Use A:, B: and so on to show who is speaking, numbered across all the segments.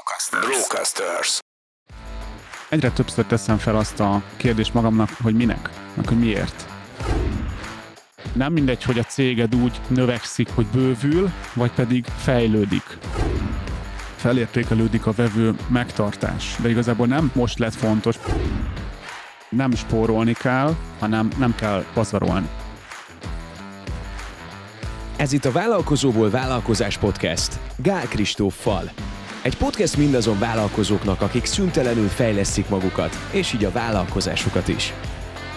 A: Brocasters. Brocasters.
B: Egyre többször teszem fel azt a kérdést magamnak, hogy minek, meg hogy miért. Nem mindegy, hogy a céged úgy növekszik, hogy bővül, vagy pedig fejlődik. Felértékelődik a vevő megtartás, de igazából nem most lett fontos. Nem spórolni kell, hanem nem kell pazarolni.
C: Ez itt a Vállalkozóból Vállalkozás Podcast Gál Kristóffal. Egy podcast mindazon vállalkozóknak, akik szüntelenül fejlesztik magukat, és így a vállalkozásukat is.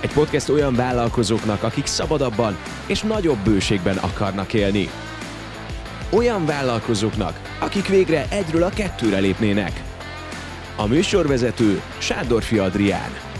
C: Egy podcast olyan vállalkozóknak, akik szabadabban és nagyobb bőségben akarnak élni. Olyan vállalkozóknak, akik végre egyről a kettőre lépnének. A műsorvezető Sándorfi Adrián.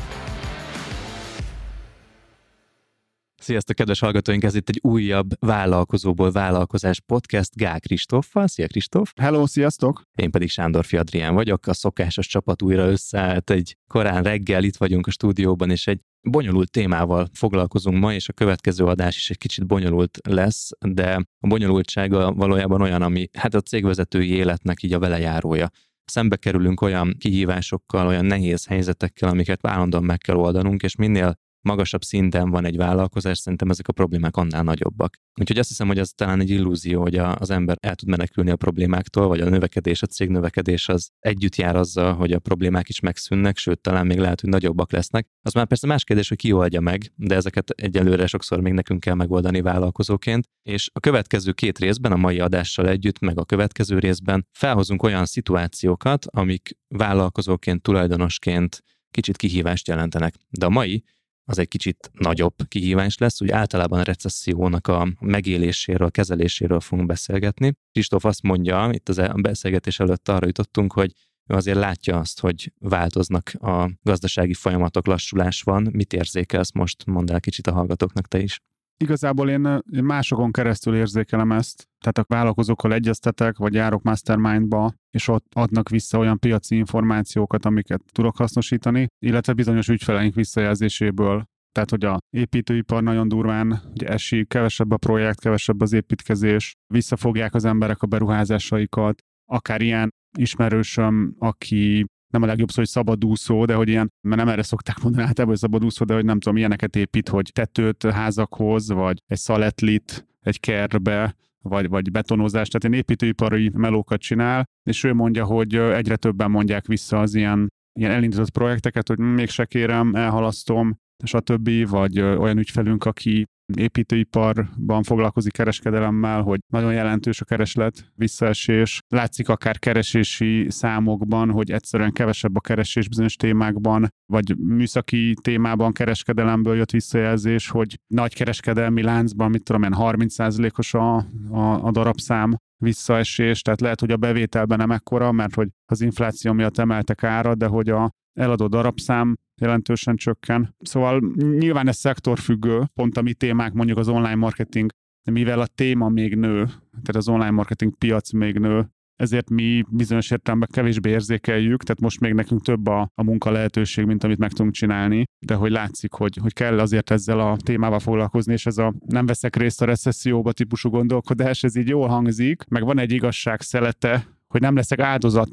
D: Sziasztok, kedves hallgatóink! Ez itt egy újabb vállalkozóból vállalkozás podcast Gál Kristóffal. Szia Kristóf!
B: Hello, sziasztok!
D: Én pedig Sándor Adrián vagyok, a szokásos csapat újra összeállt egy korán reggel, itt vagyunk a stúdióban, és egy bonyolult témával foglalkozunk ma, és a következő adás is egy kicsit bonyolult lesz, de a bonyolultsága valójában olyan, ami hát a cégvezetői életnek így a velejárója szembe kerülünk olyan kihívásokkal, olyan nehéz helyzetekkel, amiket állandóan meg kell oldanunk, és minél magasabb szinten van egy vállalkozás, szerintem ezek a problémák annál nagyobbak. Úgyhogy azt hiszem, hogy az talán egy illúzió, hogy a, az ember el tud menekülni a problémáktól, vagy a növekedés, a cég növekedés az együtt jár azzal, hogy a problémák is megszűnnek, sőt, talán még lehet, hogy nagyobbak lesznek. Az már persze más kérdés, hogy ki oldja meg, de ezeket egyelőre sokszor még nekünk kell megoldani vállalkozóként. És a következő két részben, a mai adással együtt, meg a következő részben felhozunk olyan szituációkat, amik vállalkozóként, tulajdonosként kicsit kihívást jelentenek. De a mai az egy kicsit nagyobb kihívás lesz, úgy általában a recessziónak a megéléséről, kezeléséről fogunk beszélgetni. Kristóf azt mondja, itt az a beszélgetés előtt arra jutottunk, hogy ő azért látja azt, hogy változnak a gazdasági folyamatok, lassulás van. Mit érzékelsz most? Mondd el kicsit a hallgatóknak te is.
B: Igazából én másokon keresztül érzékelem ezt, tehát a vállalkozókkal egyeztetek, vagy járok mastermindba, és ott adnak vissza olyan piaci információkat, amiket tudok hasznosítani, illetve bizonyos ügyfeleink visszajelzéséből. Tehát, hogy a építőipar nagyon durván ugye esik, kevesebb a projekt, kevesebb az építkezés, visszafogják az emberek a beruházásaikat, akár ilyen ismerősöm, aki nem a legjobb szó, hogy szabadúszó, de hogy ilyen, mert nem erre szokták mondani általában, hogy szabadúszó, de hogy nem tudom, ilyeneket épít, hogy tetőt házakhoz, vagy egy szaletlit egy kertbe, vagy, vagy betonozás, tehát ilyen építőipari melókat csinál, és ő mondja, hogy egyre többen mondják vissza az ilyen, ilyen elindított projekteket, hogy mégse kérem, elhalasztom, stb. Vagy olyan ügyfelünk, aki építőiparban foglalkozik kereskedelemmel, hogy nagyon jelentős a kereslet, visszaesés. Látszik akár keresési számokban, hogy egyszerűen kevesebb a keresés bizonyos témákban, vagy műszaki témában kereskedelemből jött visszajelzés, hogy nagy kereskedelmi láncban, mit tudom én, 30%-os a, a, a darabszám visszaesés, tehát lehet, hogy a bevételben nem ekkora, mert hogy az infláció miatt emeltek ára, de hogy a eladó darabszám jelentősen csökken. Szóval nyilván ez szektorfüggő, pont a mi témák mondjuk az online marketing, mivel a téma még nő, tehát az online marketing piac még nő, ezért mi bizonyos értelemben kevésbé érzékeljük, tehát most még nekünk több a, a munka lehetőség, mint amit meg tudunk csinálni, de hogy látszik, hogy, hogy kell azért ezzel a témával foglalkozni, és ez a nem veszek részt a recesszióba típusú gondolkodás, ez így jól hangzik, meg van egy igazság szelete, hogy nem leszek áldozat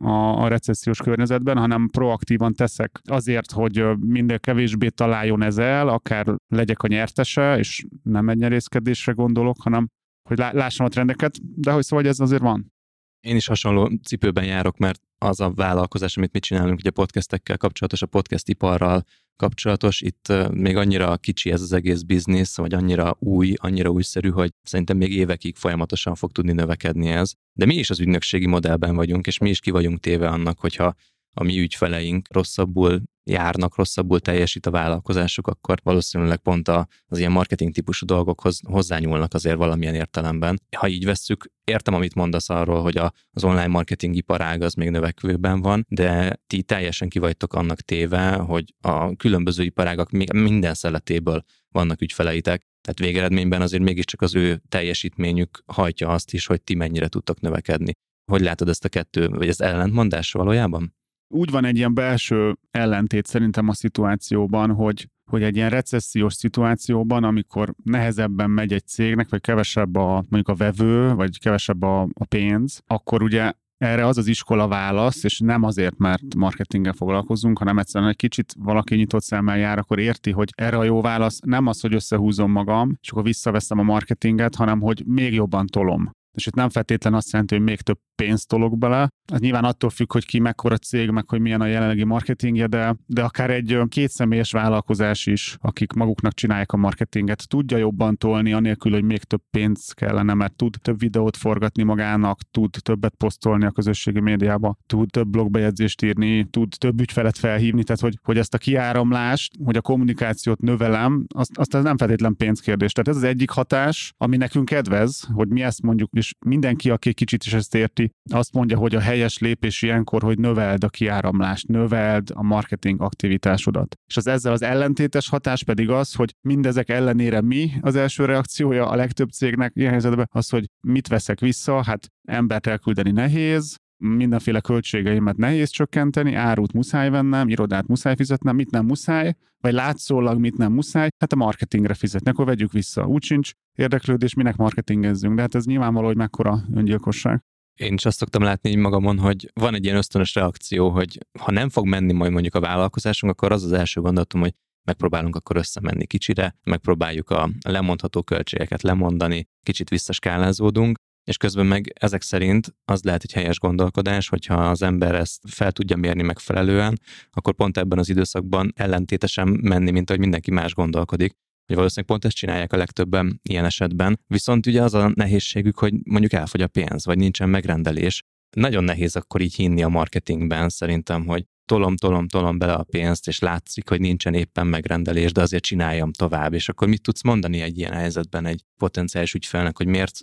B: a, a recessziós környezetben, hanem proaktívan teszek azért, hogy minél kevésbé találjon ez el, akár legyek a nyertese, és nem egy nyerészkedésre gondolok, hanem hogy lássam a trendeket, de hogy szóval ez azért van.
D: Én is hasonló cipőben járok, mert az a vállalkozás, amit mi csinálunk, ugye podcastekkel kapcsolatos, a podcast iparral kapcsolatos, itt még annyira kicsi ez az egész biznisz, vagy annyira új, annyira újszerű, hogy szerintem még évekig folyamatosan fog tudni növekedni ez. De mi is az ügynökségi modellben vagyunk, és mi is ki vagyunk téve annak, hogyha a mi ügyfeleink rosszabbul járnak, rosszabbul teljesít a vállalkozásuk, akkor valószínűleg pont az ilyen marketing típusú dolgokhoz hozzányúlnak azért valamilyen értelemben. Ha így vesszük, értem, amit mondasz arról, hogy a, az online marketing iparág az még növekvőben van, de ti teljesen kivagytok annak téve, hogy a különböző iparágak minden szeletéből vannak ügyfeleitek, tehát végeredményben azért mégiscsak az ő teljesítményük hajtja azt is, hogy ti mennyire tudtok növekedni. Hogy látod ezt a kettő, vagy ez ellentmondás valójában?
B: Úgy van egy ilyen belső ellentét szerintem a szituációban, hogy hogy egy ilyen recessziós szituációban, amikor nehezebben megy egy cégnek, vagy kevesebb a, mondjuk a vevő, vagy kevesebb a, a pénz, akkor ugye erre az az iskola válasz, és nem azért, mert marketinggel foglalkozunk, hanem egyszerűen egy kicsit valaki nyitott szemmel jár, akkor érti, hogy erre a jó válasz nem az, hogy összehúzom magam, és akkor visszaveszem a marketinget, hanem hogy még jobban tolom. És itt nem feltétlen azt jelenti, hogy még több pénzt tolok bele. Ez nyilván attól függ, hogy ki mekkora cég, meg hogy milyen a jelenlegi marketingje, de, de akár egy kétszemélyes vállalkozás is, akik maguknak csinálják a marketinget, tudja jobban tolni, anélkül, hogy még több pénz kellene, mert tud több videót forgatni magának, tud többet posztolni a közösségi médiába, tud több blogbejegyzést írni, tud több ügyfelet felhívni, tehát hogy, hogy ezt a kiáramlást, hogy a kommunikációt növelem, azt, azt ez nem feltétlen pénzkérdés. Tehát ez az egyik hatás, ami nekünk kedvez, hogy mi ezt mondjuk, és mindenki, aki kicsit is ezt érti, azt mondja, hogy a helyes lépés ilyenkor, hogy növeld a kiáramlást, növeld a marketing aktivitásodat. És az ezzel az ellentétes hatás pedig az, hogy mindezek ellenére mi az első reakciója a legtöbb cégnek ilyen helyzetben, az, hogy mit veszek vissza, hát embert elküldeni nehéz, mindenféle költségeimet nehéz csökkenteni, árut muszáj vennem, irodát muszáj fizetnem, mit nem muszáj, vagy látszólag mit nem muszáj, hát a marketingre fizetni, akkor vegyük vissza. Úgy sincs érdeklődés, minek marketingezzünk, de hát ez nyilvánvaló, hogy mekkora öngyilkosság.
D: Én is azt szoktam látni magamon, hogy van egy ilyen ösztönös reakció, hogy ha nem fog menni majd mondjuk a vállalkozásunk, akkor az az első gondolatom, hogy megpróbálunk akkor összemenni kicsire, megpróbáljuk a lemondható költségeket lemondani, kicsit visszaskálázódunk, és közben meg ezek szerint az lehet egy helyes gondolkodás, hogyha az ember ezt fel tudja mérni megfelelően, akkor pont ebben az időszakban ellentétesen menni, mint ahogy mindenki más gondolkodik, hogy valószínűleg pont ezt csinálják a legtöbben ilyen esetben. Viszont ugye az a nehézségük, hogy mondjuk elfogy a pénz, vagy nincsen megrendelés. Nagyon nehéz akkor így hinni a marketingben szerintem, hogy tolom, tolom, tolom bele a pénzt, és látszik, hogy nincsen éppen megrendelés, de azért csináljam tovább. És akkor mit tudsz mondani egy ilyen helyzetben egy potenciális ügyfelnek, hogy miért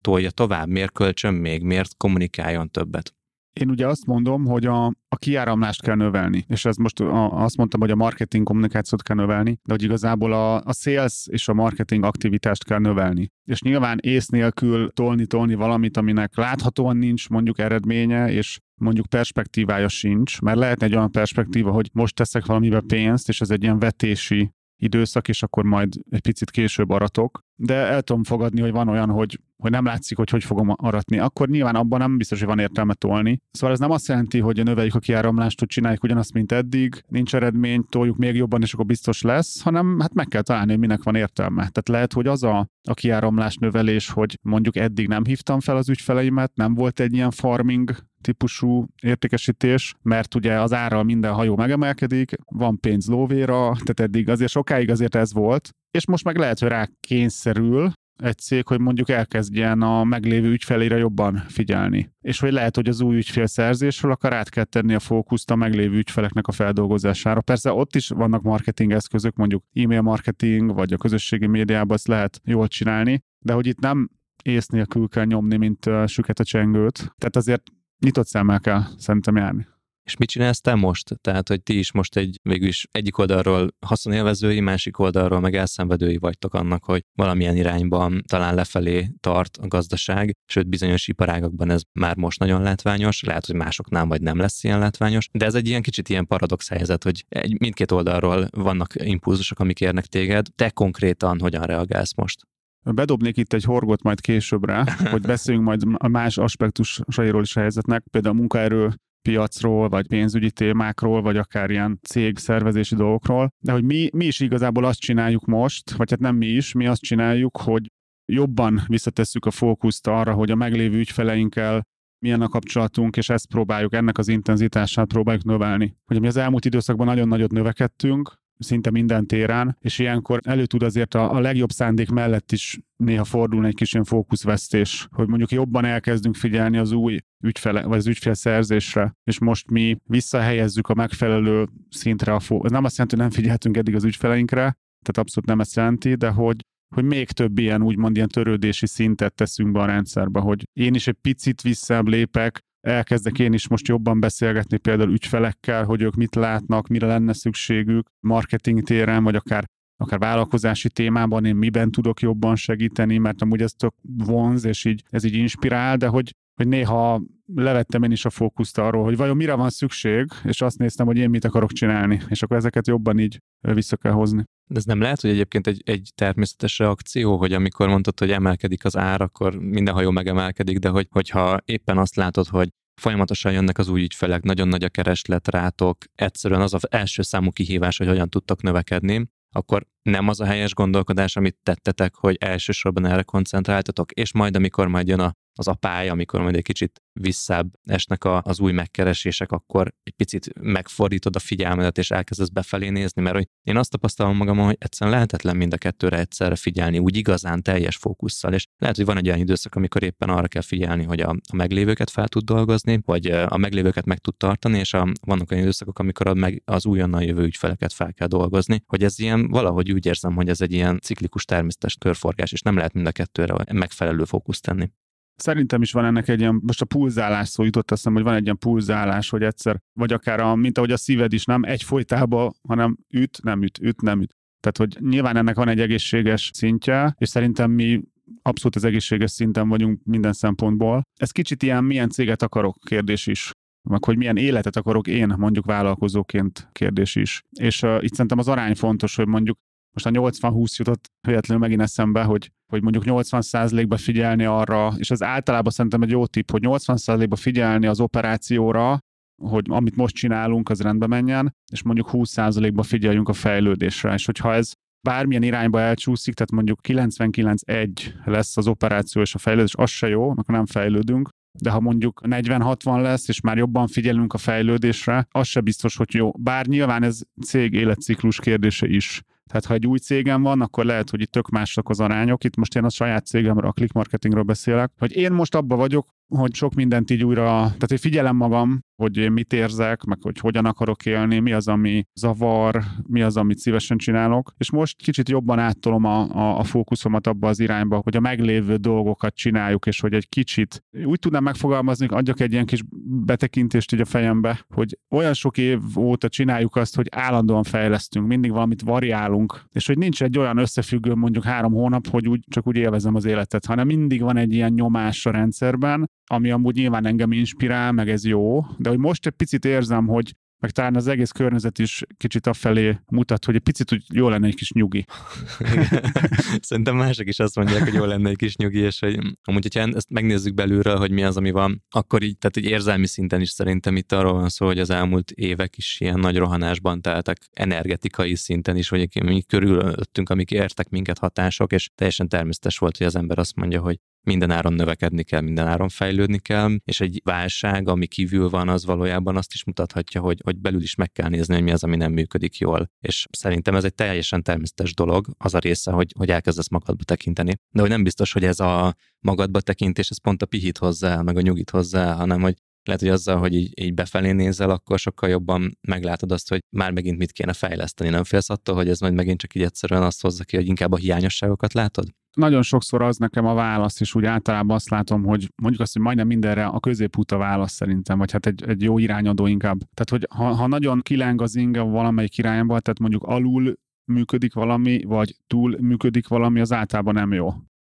D: tolja tovább, miért kölcsön még, miért kommunikáljon többet?
B: Én ugye azt mondom, hogy a, a kiáramlást kell növelni, és ez most a, azt mondtam, hogy a marketing kommunikációt kell növelni, de hogy igazából a, a sales és a marketing aktivitást kell növelni. És nyilván ész nélkül tolni-tolni valamit, aminek láthatóan nincs mondjuk eredménye, és mondjuk perspektívája sincs, mert lehet egy olyan perspektíva, hogy most teszek valamibe pénzt, és ez egy ilyen vetési időszak, és akkor majd egy picit később aratok. De el tudom fogadni, hogy van olyan, hogy, hogy nem látszik, hogy hogy fogom aratni. Akkor nyilván abban nem biztos, hogy van értelme tolni. Szóval ez nem azt jelenti, hogy növeljük a kiáramlást, hogy csináljuk ugyanazt, mint eddig, nincs eredmény, toljuk még jobban, és akkor biztos lesz, hanem hát meg kell találni, hogy minek van értelme. Tehát lehet, hogy az a, a kiáramlás növelés, hogy mondjuk eddig nem hívtam fel az ügyfeleimet, nem volt egy ilyen farming típusú értékesítés, mert ugye az árral minden hajó megemelkedik, van pénz lóvéra, tehát eddig azért sokáig azért ez volt, és most meg lehet, hogy rá kényszerül egy cég, hogy mondjuk elkezdjen a meglévő ügyfelére jobban figyelni. És hogy lehet, hogy az új ügyfélszerzésről akar át kell tenni a fókuszt a meglévő ügyfeleknek a feldolgozására. Persze ott is vannak marketing eszközök, mondjuk e-mail marketing, vagy a közösségi médiában ezt lehet jól csinálni, de hogy itt nem ész nélkül kell nyomni, mint süket a csengőt. Tehát azért nyitott szemmel kell szerintem járni.
D: És mit csinálsz te most? Tehát, hogy ti is most egy végül is egyik oldalról haszonélvezői, másik oldalról meg elszenvedői vagytok annak, hogy valamilyen irányban talán lefelé tart a gazdaság, sőt bizonyos iparágakban ez már most nagyon látványos, lehet, hogy másoknál majd nem lesz ilyen látványos, de ez egy ilyen kicsit ilyen paradox helyzet, hogy egy, mindkét oldalról vannak impulzusok, amik érnek téged. Te konkrétan hogyan reagálsz most?
B: Bedobnék itt egy horgot majd későbbre, hogy beszéljünk majd a más aspektusairól is a helyzetnek, például a munkaerő piacról, vagy pénzügyi témákról, vagy akár ilyen cég szervezési dolgokról. De hogy mi, mi is igazából azt csináljuk most, vagy hát nem mi is, mi azt csináljuk, hogy jobban visszatesszük a fókuszt arra, hogy a meglévő ügyfeleinkkel milyen a kapcsolatunk, és ezt próbáljuk, ennek az intenzitását próbáljuk növelni. Hogy mi az elmúlt időszakban nagyon nagyot növekedtünk, szinte minden téren, és ilyenkor elő tud azért a, a legjobb szándék mellett is néha fordulni egy kis ilyen fókuszvesztés, hogy mondjuk jobban elkezdünk figyelni az új ügyfele, vagy az ügyfélszerzésre, és most mi visszahelyezzük a megfelelő szintre a fókusz. Ez nem azt jelenti, hogy nem figyeltünk eddig az ügyfeleinkre, tehát abszolút nem ezt jelenti, de hogy hogy még több ilyen úgymond ilyen törődési szintet teszünk be a rendszerbe, hogy én is egy picit visszább lépek, elkezdek én is most jobban beszélgetni például ügyfelekkel, hogy ők mit látnak, mire lenne szükségük marketing téren, vagy akár akár vállalkozási témában én miben tudok jobban segíteni, mert amúgy ez tök vonz, és így ez így inspirál, de hogy, hogy néha levettem én is a fókuszt arról, hogy vajon mire van szükség, és azt néztem, hogy én mit akarok csinálni, és akkor ezeket jobban így vissza kell hozni.
D: De ez nem lehet, hogy egyébként egy, egy természetes reakció, hogy amikor mondtad, hogy emelkedik az ár, akkor minden hajó megemelkedik, de hogy, hogyha éppen azt látod, hogy folyamatosan jönnek az új ügyfelek, nagyon nagy a kereslet rátok, egyszerűen az az első számú kihívás, hogy hogyan tudtok növekedni, akkor nem az a helyes gondolkodás, amit tettetek, hogy elsősorban erre koncentráltatok, és majd amikor majd jön a az a pálya, amikor majd egy kicsit visszább esnek a, az új megkeresések, akkor egy picit megfordítod a figyelmedet, és elkezdesz befelé nézni, mert hogy én azt tapasztalom magamon, hogy egyszerűen lehetetlen mind a kettőre egyszerre figyelni, úgy igazán teljes fókusszal, és lehet, hogy van egy olyan időszak, amikor éppen arra kell figyelni, hogy a, a meglévőket fel tud dolgozni, vagy a meglévőket meg tud tartani, és a, vannak olyan időszakok, amikor a, meg, az újonnan jövő ügyfeleket fel kell dolgozni, hogy ez ilyen valahogy úgy érzem, hogy ez egy ilyen ciklikus természetes körforgás, és nem lehet mind a kettőre megfelelő fókuszt tenni.
B: Szerintem is van ennek egy ilyen, most a pulzálás szó jutott eszem, hogy van egy ilyen pulzálás, hogy egyszer, vagy akár a, mint ahogy a szíved is nem egy folytába, hanem üt, nem üt, üt, nem üt. Tehát, hogy nyilván ennek van egy egészséges szintje, és szerintem mi abszolút az egészséges szinten vagyunk minden szempontból. Ez kicsit ilyen milyen céget akarok kérdés is meg hogy milyen életet akarok én mondjuk vállalkozóként kérdés is. És uh, itt szerintem az arány fontos, hogy mondjuk most a 80-20 jutott véletlenül megint eszembe, hogy, hogy mondjuk 80%-ba figyelni arra, és az általában szerintem egy jó tipp, hogy 80%-ba figyelni az operációra, hogy amit most csinálunk, az rendbe menjen, és mondjuk 20%-ba figyeljünk a fejlődésre. És hogyha ez bármilyen irányba elcsúszik, tehát mondjuk 99-1 lesz az operáció és a fejlődés, az se jó, akkor nem fejlődünk, de ha mondjuk 40-60 lesz, és már jobban figyelünk a fejlődésre, az se biztos, hogy jó. Bár nyilván ez cég életciklus kérdése is. Tehát ha egy új cégem van, akkor lehet, hogy itt tök mások az arányok. Itt most én a saját cégemről, a click marketingről beszélek, hogy én most abba vagyok, hogy sok mindent így újra, tehát hogy figyelem magam, hogy én mit érzek, meg hogy hogyan akarok élni, mi az, ami zavar, mi az, amit szívesen csinálok. És most kicsit jobban áttolom a, a, a fókuszomat abba az irányba, hogy a meglévő dolgokat csináljuk, és hogy egy kicsit úgy tudnám megfogalmazni, hogy adjak egy ilyen kis betekintést így a fejembe, hogy olyan sok év óta csináljuk azt, hogy állandóan fejlesztünk, mindig valamit variálunk, és hogy nincs egy olyan összefüggő mondjuk három hónap, hogy úgy, csak úgy élvezem az életet, hanem mindig van egy ilyen nyomás a rendszerben, ami amúgy nyilván engem inspirál, meg ez jó, de hogy most egy picit érzem, hogy meg talán az egész környezet is kicsit afelé mutat, hogy egy picit úgy jó lenne egy kis nyugi.
D: Szerintem mások is azt mondják, hogy jó lenne egy kis nyugi, és hogy amúgy, hogyha ezt megnézzük belülről, hogy mi az, ami van, akkor így, tehát egy érzelmi szinten is szerintem itt arról van szó, hogy az elmúlt évek is ilyen nagy rohanásban teltek, energetikai szinten is, hogy mi körülöttünk, amik értek minket hatások, és teljesen természetes volt, hogy az ember azt mondja, hogy minden áron növekedni kell, minden áron fejlődni kell, és egy válság, ami kívül van, az valójában azt is mutathatja, hogy, hogy belül is meg kell nézni, hogy mi az, ami nem működik jól. És szerintem ez egy teljesen természetes dolog, az a része, hogy, hogy elkezdesz magadba tekinteni. De hogy nem biztos, hogy ez a magadba tekintés, ez pont a pihit hozzá, meg a nyugit hozzá, hanem hogy lehet, hogy azzal, hogy így, így befelé nézel, akkor sokkal jobban meglátod azt, hogy már megint mit kéne fejleszteni. Nem félsz attól, hogy ez majd megint csak így egyszerűen azt hozza ki, hogy inkább a hiányosságokat látod?
B: nagyon sokszor az nekem a válasz, és úgy általában azt látom, hogy mondjuk azt, hogy majdnem mindenre a középút a válasz szerintem, vagy hát egy, egy jó irányadó inkább. Tehát, hogy ha, ha nagyon kileng az inge valamelyik irányba, tehát mondjuk alul működik valami, vagy túl működik valami, az általában nem jó.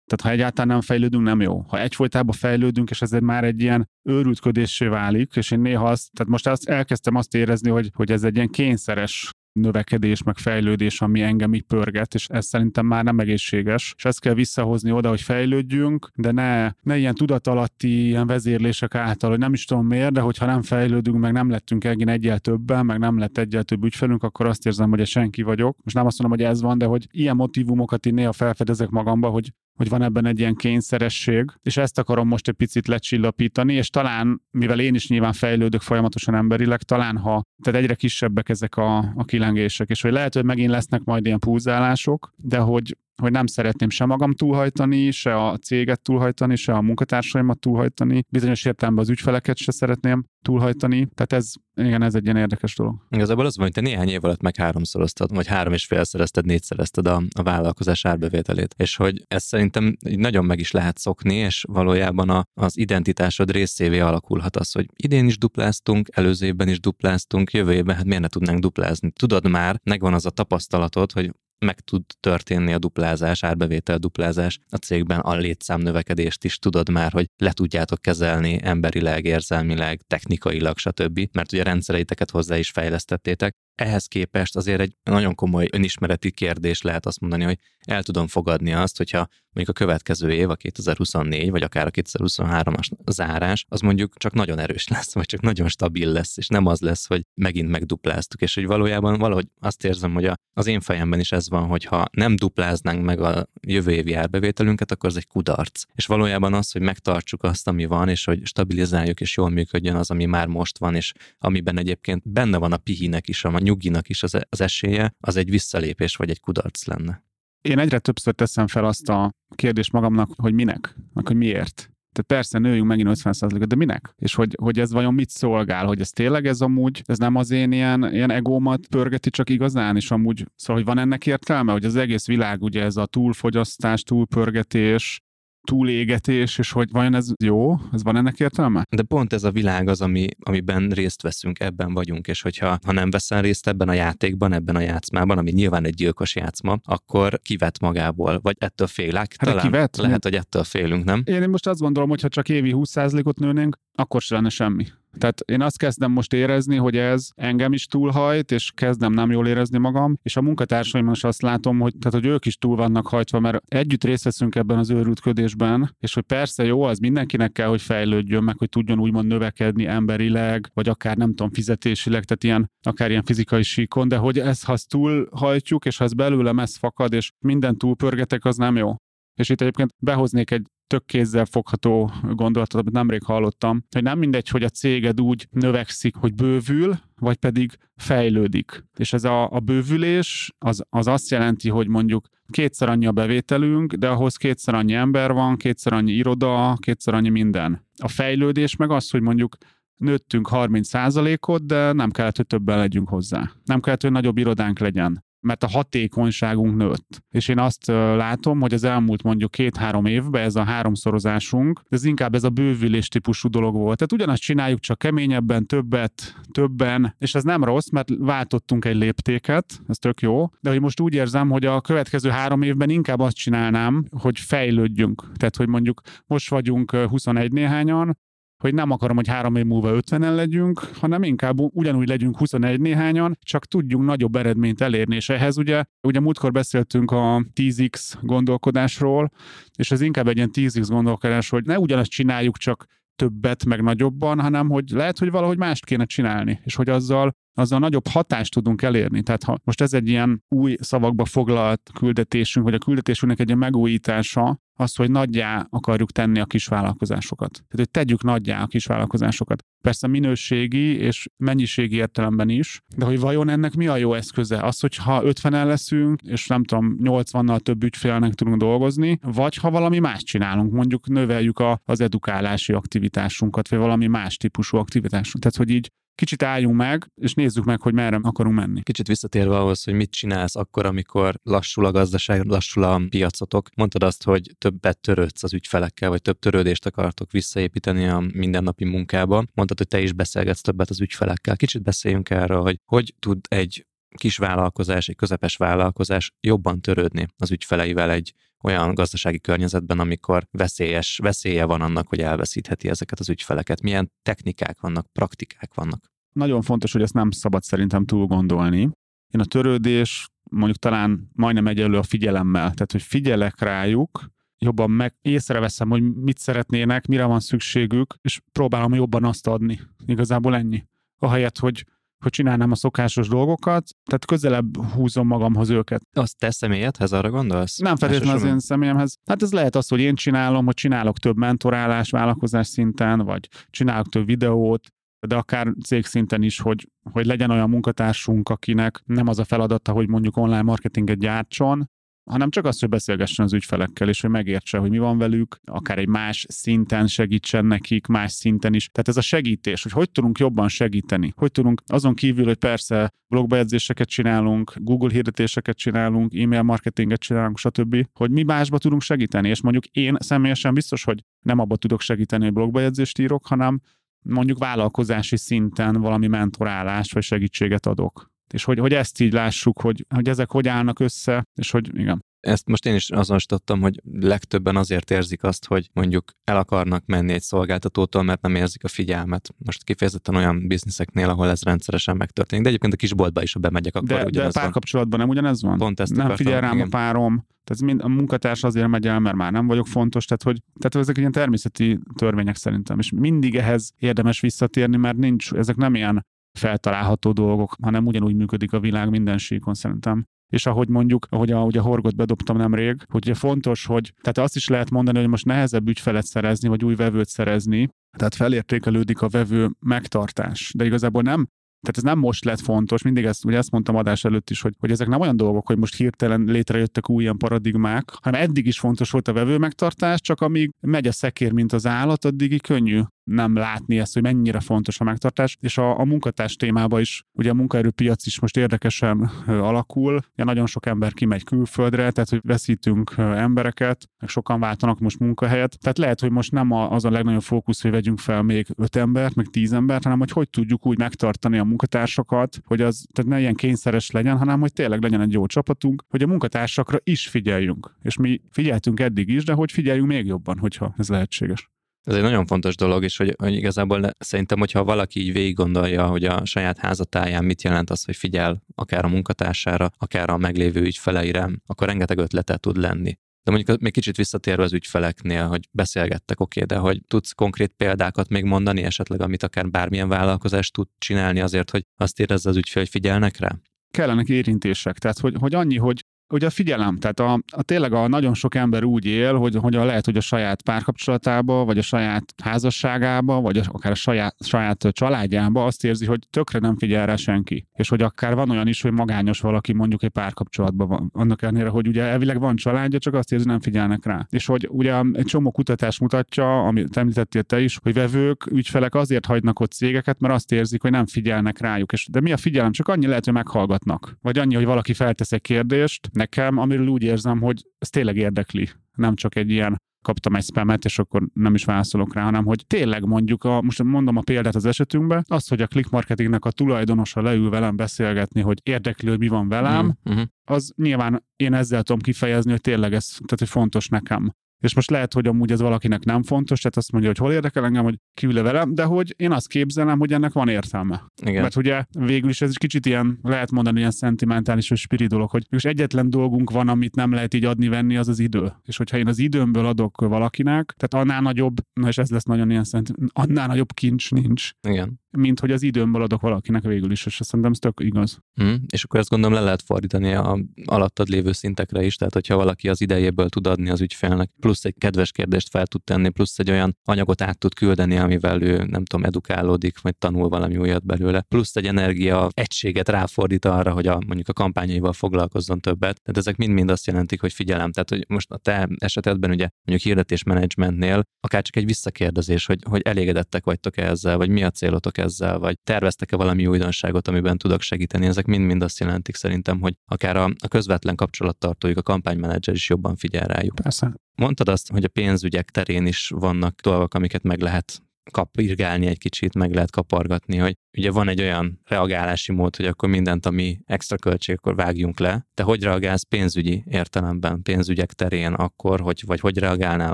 B: Tehát ha egyáltalán nem fejlődünk, nem jó. Ha egyfolytában fejlődünk, és ez már egy ilyen őrültködésé válik, és én néha azt, tehát most azt elkezdtem azt érezni, hogy, hogy ez egy ilyen kényszeres növekedés, meg fejlődés, ami engem így pörget, és ez szerintem már nem egészséges. És ezt kell visszahozni oda, hogy fejlődjünk, de ne, ne ilyen tudatalatti ilyen vezérlések által, hogy nem is tudom miért, de hogyha nem fejlődünk, meg nem lettünk egén egyel többen, meg nem lett egyel több ügyfelünk, akkor azt érzem, hogy senki vagyok. Most nem azt mondom, hogy ez van, de hogy ilyen motivumokat én néha felfedezek magamba, hogy hogy van ebben egy ilyen kényszeresség, és ezt akarom most egy picit lecsillapítani, és talán, mivel én is nyilván fejlődök folyamatosan emberileg, talán ha, tehát egyre kisebbek ezek a, a kilengések, és hogy lehet, hogy megint lesznek majd ilyen púzálások, de hogy hogy nem szeretném se magam túlhajtani, se a céget túlhajtani, se a munkatársaimat túlhajtani, bizonyos értelemben az ügyfeleket se szeretném túlhajtani, tehát ez, igen, ez egy ilyen érdekes dolog.
D: Igazából az van, hogy te néhány év alatt meg háromszoroztad, vagy három és félszerezted, négyszerezted a, a vállalkozás árbevételét, és hogy ez szerintem nagyon meg is lehet szokni, és valójában a, az identitásod részévé alakulhat az, hogy idén is dupláztunk, előző évben is dupláztunk, jövő évben hát miért ne tudnánk duplázni? Tudod már, megvan az a tapasztalatod, hogy meg tud történni a duplázás, árbevétel duplázás a cégben, a létszám növekedést is tudod már, hogy le tudjátok kezelni emberileg, érzelmileg, technikailag, stb. Mert ugye rendszereiteket hozzá is fejlesztettétek, ehhez képest azért egy nagyon komoly önismereti kérdés lehet azt mondani, hogy el tudom fogadni azt, hogyha mondjuk a következő év, a 2024, vagy akár a 2023-as zárás, az mondjuk csak nagyon erős lesz, vagy csak nagyon stabil lesz, és nem az lesz, hogy megint megdupláztuk, és hogy valójában valahogy azt érzem, hogy az én fejemben is ez van, hogy ha nem dupláznánk meg a jövő évi árbevételünket, akkor az egy kudarc. És valójában az, hogy megtartsuk azt, ami van, és hogy stabilizáljuk, és jól működjön az, ami már most van, és amiben egyébként benne van a pihinek is, a nyuginak is az, az esélye, az egy visszalépés vagy egy kudarc lenne.
B: Én egyre többször teszem fel azt a kérdést magamnak, hogy minek, meg hogy miért. Tehát persze nőjünk megint 50%-ot, de minek? És hogy, hogy ez vajon mit szolgál? Hogy ez tényleg ez amúgy, ez nem az én ilyen, ilyen egómat pörgeti csak igazán, és amúgy, szóval hogy van ennek értelme, hogy az egész világ ugye ez a túlfogyasztás, túlpörgetés, túlégetés, és hogy vajon ez jó? Ez van ennek értelme?
D: De pont ez a világ az, ami, amiben részt veszünk, ebben vagyunk, és hogyha ha nem veszel részt ebben a játékban, ebben a játszmában, ami nyilván egy gyilkos játszma, akkor kivet magából, vagy ettől félek. Hát Talán kivet? Lehet, hogy ettől félünk, nem?
B: Én most azt gondolom, hogy ha csak évi 20%-ot nőnénk, akkor se lenne semmi. Tehát én azt kezdem most érezni, hogy ez engem is túlhajt, és kezdem nem jól érezni magam, és a munkatársaim is azt látom, hogy, tehát, hogy ők is túl vannak hajtva, mert együtt részt veszünk ebben az őrültködésben, és hogy persze jó, az mindenkinek kell, hogy fejlődjön, meg hogy tudjon úgymond növekedni emberileg, vagy akár nem tudom, fizetésileg, tehát ilyen, akár ilyen fizikai síkon, de hogy ezt, ha túlhajtjuk, és ha ez belőlem ez fakad, és minden túlpörgetek, az nem jó. És itt egyébként behoznék egy tök kézzel fogható gondolatot, amit nemrég hallottam, hogy nem mindegy, hogy a céged úgy növekszik, hogy bővül, vagy pedig fejlődik. És ez a, a bővülés az, az azt jelenti, hogy mondjuk kétszer annyi a bevételünk, de ahhoz kétszer annyi ember van, kétszer annyi iroda, kétszer annyi minden. A fejlődés meg az, hogy mondjuk nőttünk 30%-ot, de nem kellett, hogy többen legyünk hozzá. Nem kellett, hogy nagyobb irodánk legyen mert a hatékonyságunk nőtt. És én azt látom, hogy az elmúlt mondjuk két-három évben ez a háromszorozásunk, ez inkább ez a bővülés típusú dolog volt. Tehát ugyanazt csináljuk, csak keményebben, többet, többen, és ez nem rossz, mert váltottunk egy léptéket, ez tök jó, de hogy most úgy érzem, hogy a következő három évben inkább azt csinálnám, hogy fejlődjünk. Tehát, hogy mondjuk most vagyunk 21 néhányan, hogy nem akarom, hogy három év múlva 50-en legyünk, hanem inkább ugyanúgy legyünk 21 néhányan, csak tudjunk nagyobb eredményt elérni. És ehhez ugye, ugye múltkor beszéltünk a 10x gondolkodásról, és ez inkább egy ilyen 10x gondolkodás, hogy ne ugyanazt csináljuk, csak többet, meg nagyobban, hanem hogy lehet, hogy valahogy mást kéne csinálni, és hogy azzal azzal nagyobb hatást tudunk elérni. Tehát ha most ez egy ilyen új szavakba foglalt küldetésünk, vagy a küldetésünknek egy megújítása, az, hogy nagyjá akarjuk tenni a kisvállalkozásokat. Tehát, hogy tegyük nagyjá a kisvállalkozásokat. Persze minőségi és mennyiségi értelemben is, de hogy vajon ennek mi a jó eszköze? Az, hogy ha 50-en leszünk, és nem tudom, 80-nal több ügyfélnek tudunk dolgozni, vagy ha valami más csinálunk, mondjuk növeljük a, az edukálási aktivitásunkat, vagy valami más típusú aktivitásunkat. Tehát, hogy így kicsit álljunk meg, és nézzük meg, hogy merre akarunk menni.
D: Kicsit visszatérve ahhoz, hogy mit csinálsz akkor, amikor lassul a gazdaság, lassul a piacotok. Mondtad azt, hogy többet törődsz az ügyfelekkel, vagy több törődést akartok visszaépíteni a mindennapi munkába. Mondtad, hogy te is beszélgetsz többet az ügyfelekkel. Kicsit beszéljünk erről, hogy hogy tud egy kis vállalkozás, egy közepes vállalkozás jobban törődni az ügyfeleivel egy olyan gazdasági környezetben, amikor veszélyes, veszélye van annak, hogy elveszítheti ezeket az ügyfeleket. Milyen technikák vannak, praktikák vannak?
B: Nagyon fontos, hogy ezt nem szabad szerintem túl gondolni. Én a törődés mondjuk talán majdnem egyelő a figyelemmel, tehát hogy figyelek rájuk, jobban meg észreveszem, hogy mit szeretnének, mire van szükségük, és próbálom jobban azt adni. Igazából ennyi. Ahelyett, hogy hogy csinálnám a szokásos dolgokat, tehát közelebb húzom magamhoz őket.
D: Azt te személyedhez arra gondolsz?
B: Nem feltétlenül az én személyemhez. Hát ez lehet az, hogy én csinálom, hogy csinálok több mentorálás vállalkozás szinten, vagy csinálok több videót, de akár cég szinten is, hogy, hogy legyen olyan munkatársunk, akinek nem az a feladata, hogy mondjuk online marketinget gyártson, hanem csak az, hogy beszélgessen az ügyfelekkel, és hogy megértse, hogy mi van velük, akár egy más szinten segítsen nekik, más szinten is. Tehát ez a segítés, hogy hogy tudunk jobban segíteni, hogy tudunk azon kívül, hogy persze blogbejegyzéseket csinálunk, Google hirdetéseket csinálunk, e-mail marketinget csinálunk, stb., hogy mi másba tudunk segíteni, és mondjuk én személyesen biztos, hogy nem abba tudok segíteni, hogy blogbejegyzést írok, hanem mondjuk vállalkozási szinten valami mentorálást vagy segítséget adok és hogy, hogy ezt így lássuk, hogy, hogy ezek hogy állnak össze, és hogy igen.
D: Ezt most én is azonosítottam, hogy legtöbben azért érzik azt, hogy mondjuk el akarnak menni egy szolgáltatótól, mert nem érzik a figyelmet. Most kifejezetten olyan bizniszeknél, ahol ez rendszeresen megtörténik. De egyébként a kisboltba is, ha bemegyek, akkor
B: De,
D: ugyanez
B: de párkapcsolatban nem ugyanez van?
D: Pont ezt
B: nem figyel rám
D: igen.
B: a párom, tehát mind, a munkatárs azért megy el, mert már nem vagyok fontos, tehát, hogy, tehát ezek ilyen természeti törvények szerintem, és mindig ehhez érdemes visszatérni, mert nincs, ezek nem ilyen feltalálható dolgok, hanem ugyanúgy működik a világ minden síkon szerintem. És ahogy mondjuk, ahogy a, ahogy a horgot bedobtam nemrég, hogy ugye fontos, hogy tehát azt is lehet mondani, hogy most nehezebb ügyfelet szerezni, vagy új vevőt szerezni, tehát felértékelődik a vevő megtartás. De igazából nem tehát ez nem most lett fontos, mindig ezt, ugye ezt mondtam adás előtt is, hogy, hogy ezek nem olyan dolgok, hogy most hirtelen létrejöttek új ilyen paradigmák, hanem eddig is fontos volt a vevő megtartás, csak amíg megy a szekér, mint az állat, addig könnyű nem látni ezt, hogy mennyire fontos a megtartás. És a, a munkatárs témában is, ugye a munkaerőpiac is most érdekesen alakul, ugye nagyon sok ember kimegy külföldre, tehát hogy veszítünk embereket, meg sokan váltanak most munkahelyet. Tehát lehet, hogy most nem az a legnagyobb fókusz, hogy vegyünk fel még öt embert, meg tíz embert, hanem hogy hogy tudjuk úgy megtartani a munkatársakat, hogy az tehát ne ilyen kényszeres legyen, hanem hogy tényleg legyen egy jó csapatunk, hogy a munkatársakra is figyeljünk. És mi figyeltünk eddig is, de hogy figyeljünk még jobban, hogyha ez lehetséges.
D: Ez egy nagyon fontos dolog, és hogy, hogy igazából szerintem, hogyha valaki így végig gondolja, hogy a saját házatáján mit jelent az, hogy figyel akár a munkatársára, akár a meglévő ügyfeleire, akkor rengeteg ötlete tud lenni. De mondjuk még kicsit visszatérve az ügyfeleknél, hogy beszélgettek, oké, de hogy tudsz konkrét példákat még mondani esetleg, amit akár bármilyen vállalkozás tud csinálni azért, hogy azt érezze az ügyfél, hogy figyelnek rá?
B: kellenek érintések. Tehát, hogy, hogy annyi, hogy ugye a figyelem, tehát a, a tényleg a nagyon sok ember úgy él, hogy, hogy a lehet, hogy a saját párkapcsolatába, vagy a saját házasságába, vagy akár a saját, saját családjába azt érzi, hogy tökre nem figyel rá senki. És hogy akár van olyan is, hogy magányos valaki mondjuk egy párkapcsolatban van. Annak ellenére, hogy ugye elvileg van családja, csak azt érzi, nem figyelnek rá. És hogy ugye egy csomó kutatás mutatja, amit említettél te is, hogy vevők, ügyfelek azért hagynak ott cégeket, mert azt érzik, hogy nem figyelnek rájuk. És de mi a figyelem? Csak annyi lehet, hogy meghallgatnak. Vagy annyi, hogy valaki feltesz egy kérdést, nekem, amiről úgy érzem, hogy ez tényleg érdekli. Nem csak egy ilyen kaptam egy spamet, és akkor nem is válaszolok rá, hanem hogy tényleg mondjuk, a, most mondom a példát az esetünkben, az, hogy a click marketingnek a tulajdonosa leül velem beszélgetni, hogy érdekli, hogy mi van velem,
D: Mhm.
B: az nyilván én ezzel tudom kifejezni, hogy tényleg ez tehát, hogy fontos nekem. És most lehet, hogy amúgy ez valakinek nem fontos, tehát azt mondja, hogy hol érdekel engem, hogy kiül velem, de hogy én azt képzelem, hogy ennek van értelme.
D: Igen.
B: Mert ugye végül is ez is kicsit ilyen, lehet mondani, ilyen szentimentális vagy spirit dolog, hogy mégis egyetlen dolgunk van, amit nem lehet így adni-venni, az az idő. És hogyha én az időmből adok valakinek, tehát annál nagyobb, na és ez lesz nagyon ilyen szent, annál nagyobb kincs nincs,
D: Igen.
B: mint hogy az időmből adok valakinek végül is, és szerintem ez tök igaz.
D: Mm. És akkor ezt gondolom le lehet fordítani a alattad lévő szintekre is, tehát hogyha valaki az idejéből tud adni az ügyfélnek, plusz egy kedves kérdést fel tud tenni, plusz egy olyan anyagot át tud küldeni, amivel ő nem tudom, edukálódik, vagy tanul valami újat belőle, plusz egy energia egységet ráfordít arra, hogy a, mondjuk a kampányaival foglalkozzon többet. Tehát ezek mind-mind azt jelentik, hogy figyelem. Tehát, hogy most a te esetedben ugye mondjuk hirdetésmenedzsmentnél akár csak egy visszakérdezés, hogy, hogy elégedettek vagytok -e ezzel, vagy mi a célotok ezzel, vagy terveztek-e valami újdonságot, amiben tudok segíteni. Ezek mind-mind azt jelentik szerintem, hogy akár a, a közvetlen kapcsolattartójuk, a kampánymenedzser is jobban figyel rájuk.
B: Persze.
D: Mondtad azt, hogy a pénzügyek terén is vannak dolgok, amiket meg lehet kapirgálni egy kicsit, meg lehet kapargatni, hogy ugye van egy olyan reagálási mód, hogy akkor mindent, ami extra költség, akkor vágjunk le. Te hogy reagálsz pénzügyi értelemben, pénzügyek terén akkor, hogy, vagy hogy reagálnál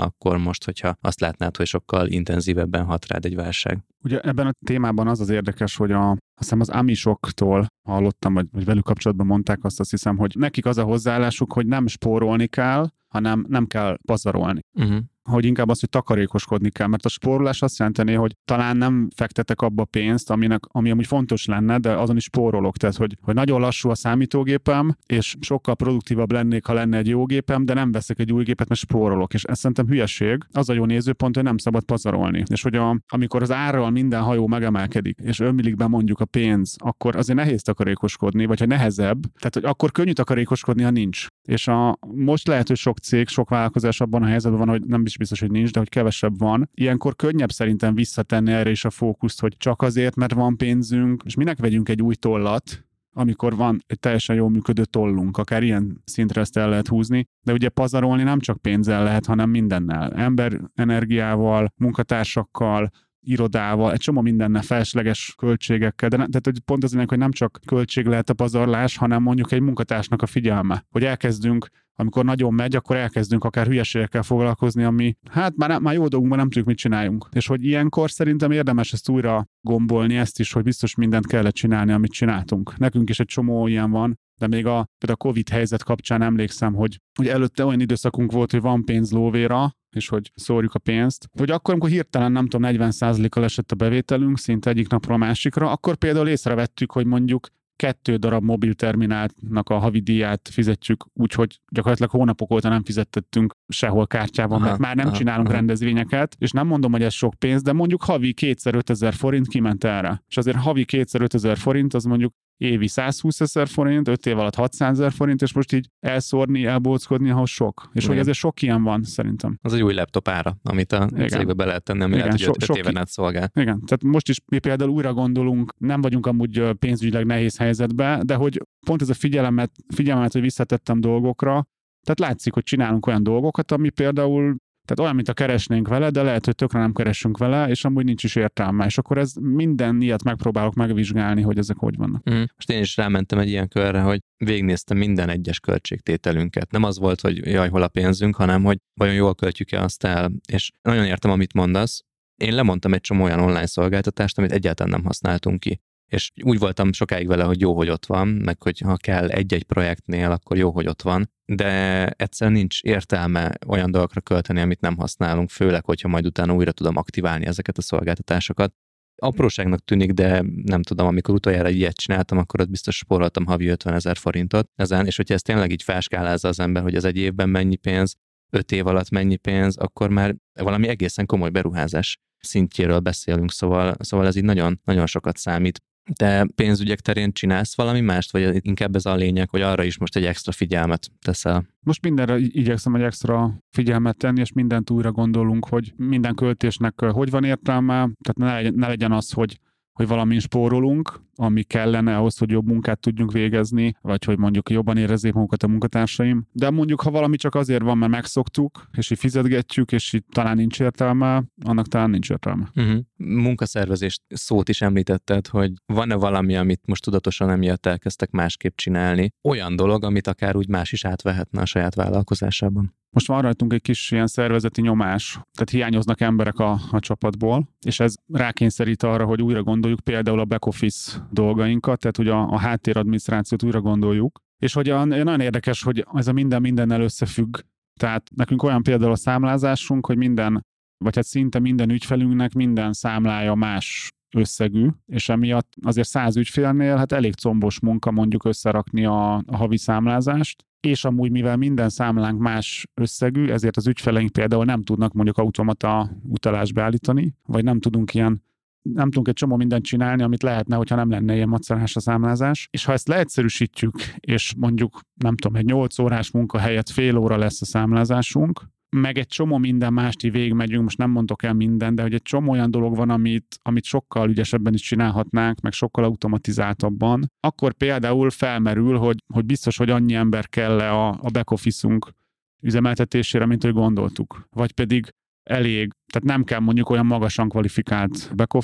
D: akkor most, hogyha azt látnád, hogy sokkal intenzívebben hat rád egy válság?
B: Ugye ebben a témában az az érdekes, hogy a, azt hiszem az amisoktól hallottam, vagy, vagy velük kapcsolatban mondták azt, azt hiszem, hogy nekik az a hozzáállásuk, hogy nem spórolni kell, hanem nem kell pazarolni.
D: Uh-huh.
B: Hogy inkább az, hogy takarékoskodni kell, mert a spórolás azt jelenteni, hogy talán nem fektetek abba pénzt, aminek, ami amúgy fontos lenne, de azon is spórolok. Tehát, hogy, hogy nagyon lassú a számítógépem, és sokkal produktívabb lennék, ha lenne egy jó gépem, de nem veszek egy új gépet, mert spórolok. És ez szerintem hülyeség. Az a jó nézőpont, hogy nem szabad pazarolni. És hogy a, amikor az árral minden hajó megemelkedik, és ömlik be mondjuk a pénz, akkor azért nehéz takarékoskodni, vagy ha nehezebb, tehát hogy akkor könnyű takarékoskodni, ha nincs. És a, most lehet, hogy sok cég, sok vállalkozás abban a helyzetben van, hogy nem is biztos, hogy nincs, de hogy kevesebb van. Ilyenkor könnyebb szerintem visszatenni erre is a fókuszt, hogy csak azért, mert van pénzünk, és minek vegyünk egy új tollat, amikor van egy teljesen jól működő tollunk, akár ilyen szintre ezt el lehet húzni, de ugye pazarolni nem csak pénzzel lehet, hanem mindennel. Ember energiával, munkatársakkal, irodával, egy csomó mindennel, felesleges költségekkel, de ne, tehát hogy pont az hogy nem csak költség lehet a pazarlás, hanem mondjuk egy munkatársnak a figyelme, hogy elkezdünk amikor nagyon megy, akkor elkezdünk akár hülyeségekkel foglalkozni, ami hát már, már jó dolgunkban nem tudjuk, mit csináljunk. És hogy ilyenkor szerintem érdemes ezt újra gombolni, ezt is, hogy biztos mindent kellett csinálni, amit csináltunk. Nekünk is egy csomó ilyen van, de még a, például a Covid helyzet kapcsán emlékszem, hogy, hogy előtte olyan időszakunk volt, hogy van pénz lóvéra, és hogy szórjuk a pénzt, hogy akkor, amikor hirtelen nem tudom, 40%-kal esett a bevételünk, szinte egyik napról a másikra, akkor például észrevettük, hogy mondjuk kettő darab mobilterminálnak a havidíját fizetjük, úgyhogy gyakorlatilag hónapok óta nem fizettettünk sehol kártyában, aha, mert már nem aha, csinálunk aha. rendezvényeket, és nem mondom, hogy ez sok pénz, de mondjuk havi kétszer 5000 forint kiment erre. És azért havi kétszer 5000 forint, az mondjuk évi 120 ezer forint, 5 év alatt 600 ezer forint, és most így elszórni, elbóckodni, ahhoz sok. És Igen. hogy ezért sok ilyen van, szerintem.
D: Az egy új laptop ára, amit a Igen. cégbe be lehet tenni, ami Igen, lehet, hogy so, 5 éven át szolgál.
B: Igen, tehát most is mi például újra gondolunk, nem vagyunk amúgy pénzügyileg nehéz helyzetben, de hogy pont ez a figyelemet, figyelmet, hogy visszatettem dolgokra, tehát látszik, hogy csinálunk olyan dolgokat, ami például tehát olyan, mint a keresnénk vele, de lehet, hogy tökre nem keresünk vele, és amúgy nincs is értelme. És akkor ez minden ilyet megpróbálok megvizsgálni, hogy ezek hogy vannak.
D: Mm. Most én is rámentem egy ilyen körre, hogy végignéztem minden egyes költségtételünket. Nem az volt, hogy jaj, hol a pénzünk, hanem hogy vajon jól költjük-e azt el. És nagyon értem, amit mondasz. Én lemondtam egy csomó olyan online szolgáltatást, amit egyáltalán nem használtunk ki és úgy voltam sokáig vele, hogy jó, hogy ott van, meg hogy ha kell egy-egy projektnél, akkor jó, hogy ott van, de egyszerűen nincs értelme olyan dolgokra költeni, amit nem használunk, főleg, hogyha majd utána újra tudom aktiválni ezeket a szolgáltatásokat. Apróságnak tűnik, de nem tudom, amikor utoljára ilyet csináltam, akkor ott biztos spóroltam havi 50 ezer forintot ezen, és hogyha ezt tényleg így felskálázza az ember, hogy ez egy évben mennyi pénz, öt év alatt mennyi pénz, akkor már valami egészen komoly beruházás szintjéről beszélünk, szóval, szóval ez így nagyon, nagyon sokat számít. Te pénzügyek terén csinálsz valami mást, vagy inkább ez a lényeg, hogy arra is most egy extra figyelmet teszel?
B: Most mindenre igyekszem egy extra figyelmet tenni, és mindent újra gondolunk, hogy minden költésnek hogy van értelme, tehát ne legyen, ne legyen az, hogy hogy valamin spórolunk, ami kellene ahhoz, hogy jobb munkát tudjunk végezni, vagy hogy mondjuk jobban érezzék magukat a munkatársaim. De mondjuk, ha valami csak azért van, mert megszoktuk, és így fizetgetjük, és így talán nincs értelme, annak talán nincs értelme.
D: Uh-huh. Munkaszervezést szót is említetted, hogy van-e valami, amit most tudatosan emiatt elkezdtek másképp csinálni? Olyan dolog, amit akár úgy más is átvehetne a saját vállalkozásában?
B: Most van rajtunk egy kis ilyen szervezeti nyomás, tehát hiányoznak emberek a, a csapatból, és ez rákényszerít arra, hogy újra gondoljuk például a back office dolgainkat, tehát hogy a, a háttéradminisztrációt újra gondoljuk, és hogy a, nagyon érdekes, hogy ez a minden mindennel összefügg. Tehát nekünk olyan például a számlázásunk, hogy minden, vagy hát szinte minden ügyfelünknek minden számlája más összegű, és emiatt azért száz ügyfélnél hát elég combos munka mondjuk összerakni a, a havi számlázást, és amúgy mivel minden számlánk más összegű, ezért az ügyfeleink például nem tudnak mondjuk automata utalást beállítani, vagy nem tudunk ilyen nem tudunk egy csomó mindent csinálni, amit lehetne, hogyha nem lenne ilyen macerás a számlázás. És ha ezt leegyszerűsítjük, és mondjuk, nem tudom, egy 8 órás munka helyett fél óra lesz a számlázásunk, meg egy csomó minden mást így végigmegyünk, most nem mondok el minden, de hogy egy csomó olyan dolog van, amit, amit sokkal ügyesebben is csinálhatnánk, meg sokkal automatizáltabban, akkor például felmerül, hogy, hogy biztos, hogy annyi ember kell a, a back üzemeltetésére, mint hogy gondoltuk. Vagy pedig elég, tehát nem kell mondjuk olyan magasan kvalifikált back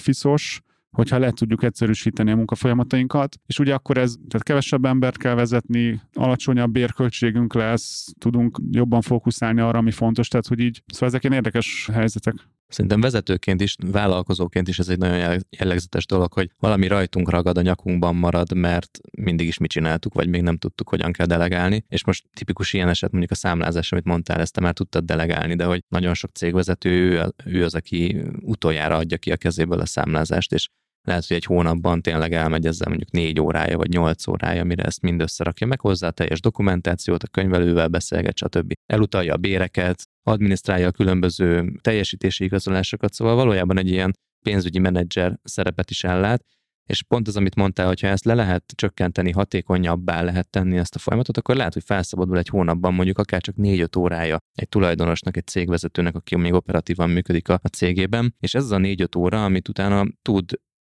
B: hogyha le tudjuk egyszerűsíteni a munkafolyamatainkat, és ugye akkor ez, tehát kevesebb embert kell vezetni, alacsonyabb bérköltségünk lesz, tudunk jobban fókuszálni arra, ami fontos, tehát hogy így, szóval ezek ilyen érdekes helyzetek.
D: Szerintem vezetőként is, vállalkozóként is ez egy nagyon jellegzetes dolog, hogy valami rajtunk ragad, a nyakunkban marad, mert mindig is mi csináltuk, vagy még nem tudtuk, hogyan kell delegálni. És most tipikus ilyen eset mondjuk a számlázás, amit mondtál, ezt te már tudtad delegálni, de hogy nagyon sok cégvezető, ő, az, aki utoljára adja ki a kezéből a számlázást, és lehet, hogy egy hónapban tényleg elmegy ezzel mondjuk négy órája vagy nyolc órája, mire ezt mind összerakja meg hozzá teljes dokumentációt, a könyvelővel beszélget, stb. Elutalja a béreket, adminisztrálja a különböző teljesítési igazolásokat, szóval valójában egy ilyen pénzügyi menedzser szerepet is ellát, és pont az, amit mondtál, hogyha ezt le lehet csökkenteni, hatékonyabbá lehet tenni ezt a folyamatot, akkor lehet, hogy felszabadul egy hónapban mondjuk akár csak 4-5 órája egy tulajdonosnak, egy cégvezetőnek, aki még operatívan működik a, cégében, és ez az a 4-5 óra, amit utána tud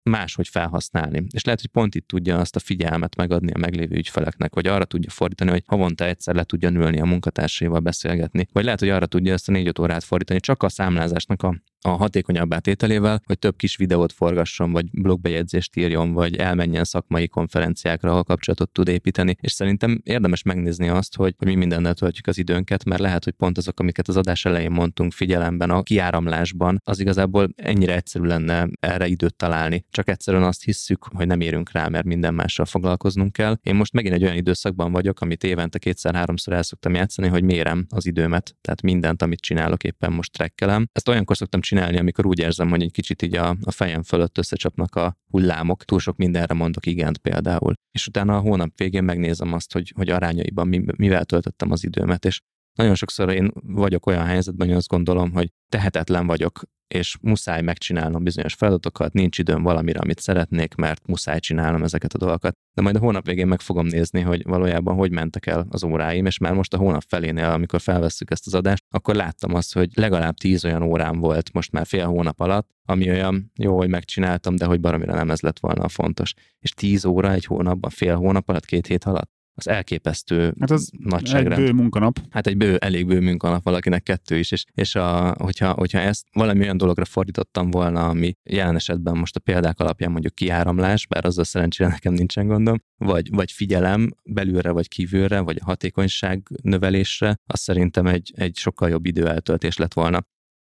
D: máshogy felhasználni. És lehet, hogy pont itt tudja azt a figyelmet megadni a meglévő ügyfeleknek, vagy arra tudja fordítani, hogy havonta egyszer le tudja ülni a munkatársaival beszélgetni, vagy lehet, hogy arra tudja ezt a négy órát fordítani csak a számlázásnak a a hatékonyabb átételével, hogy több kis videót forgasson, vagy blogbejegyzést írjon, vagy elmenjen szakmai konferenciákra, ahol kapcsolatot tud építeni. És szerintem érdemes megnézni azt, hogy, hogy mi mindennel töltjük az időnket, mert lehet, hogy pont azok, amiket az adás elején mondtunk figyelemben, a kiáramlásban, az igazából ennyire egyszerű lenne erre időt találni. Csak egyszerűen azt hisszük, hogy nem érünk rá, mert minden mással foglalkoznunk kell. Én most megint egy olyan időszakban vagyok, amit évente kétszer-háromszor el szoktam játszani, hogy mérem az időmet, tehát mindent, amit csinálok, éppen most trekkelem. Ezt olyankor szoktam csinálni, amikor úgy érzem, hogy egy kicsit így a, a fejem fölött összecsapnak a hullámok, túl sok mindenre mondok igent például. És utána a hónap végén megnézem azt, hogy, hogy arányaiban mi, mivel töltöttem az időmet, és nagyon sokszor én vagyok olyan helyzetben, hogy azt gondolom, hogy tehetetlen vagyok, és muszáj megcsinálnom bizonyos feladatokat, nincs időm valamire, amit szeretnék, mert muszáj csinálnom ezeket a dolgokat. De majd a hónap végén meg fogom nézni, hogy valójában hogy mentek el az óráim, és már most a hónap felénél, amikor felvesszük ezt az adást, akkor láttam azt, hogy legalább tíz olyan órám volt most már fél hónap alatt, ami olyan jó, hogy megcsináltam, de hogy baromira nem ez lett volna a fontos. És tíz óra egy hónapban, fél hónap alatt, két hét alatt az elképesztő
B: hát az
D: nagyságrend.
B: Egy bő munkanap.
D: Hát egy bő, elég bő munkanap valakinek kettő is, és, és a, hogyha, hogyha ezt valami olyan dologra fordítottam volna, ami jelen esetben most a példák alapján mondjuk kiáramlás, bár azzal szerencsére nekem nincsen gondom, vagy, vagy figyelem belülre vagy kívülre, vagy a hatékonyság növelésre, az szerintem egy, egy sokkal jobb időeltöltés lett volna.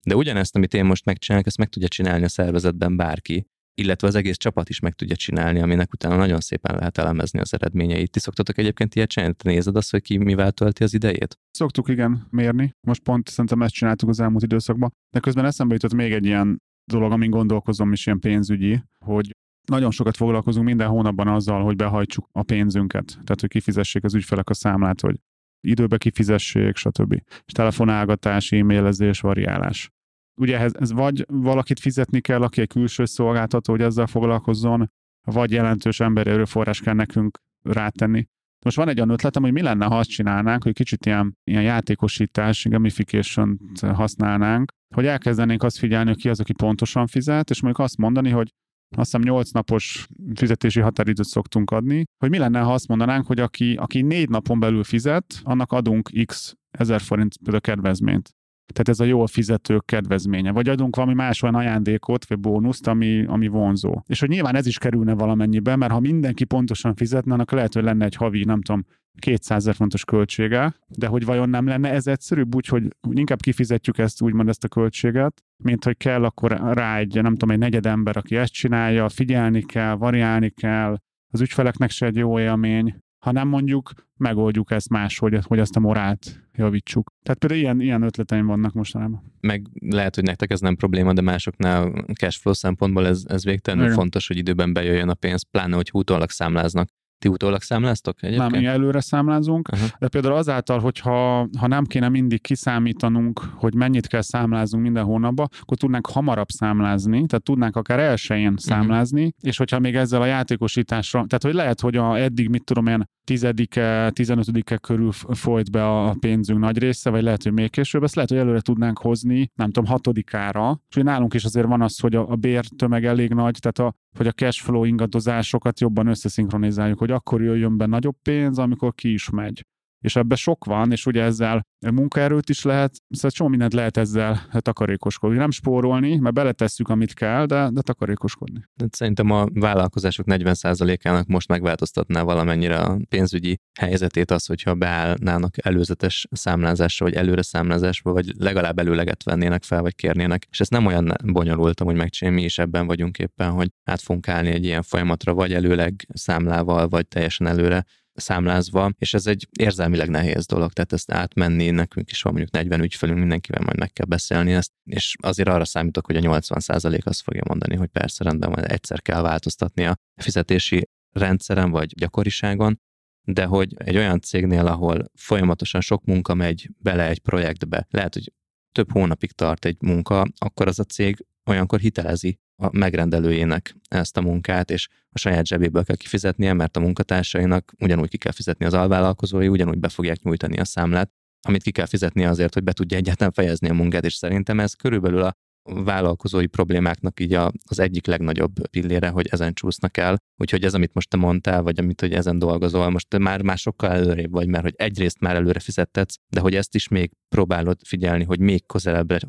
D: De ugyanezt, amit én most megcsinálok, ezt meg tudja csinálni a szervezetben bárki, illetve az egész csapat is meg tudja csinálni, aminek utána nagyon szépen lehet elemezni az eredményeit. Ti szoktatok egyébként ilyet csinálni? Te nézed azt, hogy ki mivel tölti az idejét?
B: Szoktuk igen mérni. Most pont szerintem ezt csináltuk az elmúlt időszakban. De közben eszembe jutott még egy ilyen dolog, amin gondolkozom is ilyen pénzügyi, hogy nagyon sokat foglalkozunk minden hónapban azzal, hogy behajtsuk a pénzünket. Tehát, hogy kifizessék az ügyfelek a számlát, hogy időbe kifizessék, stb. És telefonálgatás, e-mailezés, variálás ugye ez, ez vagy valakit fizetni kell, aki egy külső szolgáltató, hogy ezzel foglalkozzon, vagy jelentős emberi erőforrás kell nekünk rátenni. Most van egy olyan ötletem, hogy mi lenne, ha azt csinálnánk, hogy kicsit ilyen, ilyen játékosítás, gamification használnánk, hogy elkezdenénk azt figyelni, hogy ki az, aki pontosan fizet, és mondjuk azt mondani, hogy azt hiszem 8 napos fizetési határidőt szoktunk adni, hogy mi lenne, ha azt mondanánk, hogy aki, aki négy napon belül fizet, annak adunk x ezer forint például kedvezményt. Tehát ez a jól fizetők kedvezménye. Vagy adunk valami más olyan ajándékot, vagy bónuszt, ami, ami vonzó. És hogy nyilván ez is kerülne valamennyibe, mert ha mindenki pontosan fizetne, annak lehet, hogy lenne egy havi, nem tudom, 200 ezer fontos költsége, de hogy vajon nem lenne ez egyszerűbb, úgy, hogy inkább kifizetjük ezt, úgymond ezt a költséget, mint hogy kell akkor rá egy, nem tudom, egy negyed ember, aki ezt csinálja, figyelni kell, variálni kell, az ügyfeleknek se egy jó élmény, hanem mondjuk megoldjuk ezt máshogy, hogy azt a morált javítsuk. Tehát például ilyen, ilyen ötleteim vannak mostanában.
D: Meg lehet, hogy nektek ez nem probléma, de másoknál cashflow szempontból ez, ez végtelenül Igen. fontos, hogy időben bejöjjön a pénz, pláne, hogy utólag számláznak. Ti utólag számláztok egyébként?
B: Nem, mi előre számlázunk, uh-huh. de például azáltal, hogyha ha nem kéne mindig kiszámítanunk, hogy mennyit kell számláznunk minden hónapban, akkor tudnánk hamarabb számlázni, tehát tudnánk akár elsőjén mhm. számlázni, uh-huh. és hogyha még ezzel a játékosításra, tehát hogy lehet, hogy a, eddig, mit tudom én, tizedike, tizenötödike körül folyt be a pénzünk nagy része, vagy lehet, hogy még később, ezt lehet, hogy előre tudnánk hozni, nem tudom, hatodikára. És nálunk is azért van az, hogy a, bértömeg elég nagy, tehát a, hogy a cash flow ingadozásokat jobban összeszinkronizáljuk, hogy akkor jöjjön be nagyobb pénz, amikor ki is megy és ebbe sok van, és ugye ezzel munkaerőt is lehet, szóval csomó mindent lehet ezzel takarékoskodni. Nem spórolni, mert beletesszük, amit kell, de, de takarékoskodni. De
D: szerintem a vállalkozások 40%-ának most megváltoztatná valamennyire a pénzügyi helyzetét az, hogyha beállnának előzetes számlázásra, vagy előre számlázásba, vagy legalább előleget vennének fel, vagy kérnének. És ez nem olyan bonyolult, hogy megcsinálni, mi is ebben vagyunk éppen, hogy át fogunk állni egy ilyen folyamatra, vagy előleg számlával, vagy teljesen előre számlázva, és ez egy érzelmileg nehéz dolog, tehát ezt átmenni, nekünk is van mondjuk 40 ügyfelünk, mindenkivel majd meg kell beszélni ezt, és azért arra számítok, hogy a 80% azt fogja mondani, hogy persze rendben van, egyszer kell változtatni a fizetési rendszeren vagy gyakoriságon, de hogy egy olyan cégnél, ahol folyamatosan sok munka megy bele egy projektbe, lehet, hogy több hónapig tart egy munka, akkor az a cég olyankor hitelezi a megrendelőjének ezt a munkát, és a saját zsebéből kell kifizetnie, mert a munkatársainak ugyanúgy ki kell fizetni az alvállalkozói, ugyanúgy be fogják nyújtani a számlát, amit ki kell fizetni azért, hogy be tudja egyáltalán fejezni a munkát, és szerintem ez körülbelül a vállalkozói problémáknak így a, az egyik legnagyobb pillére, hogy ezen csúsznak el. Úgyhogy ez, amit most te mondtál, vagy amit, hogy ezen dolgozol, most már, már sokkal előrébb vagy, mert hogy egyrészt már előre fizettetsz, de hogy ezt is még próbálod figyelni, hogy még közelebbre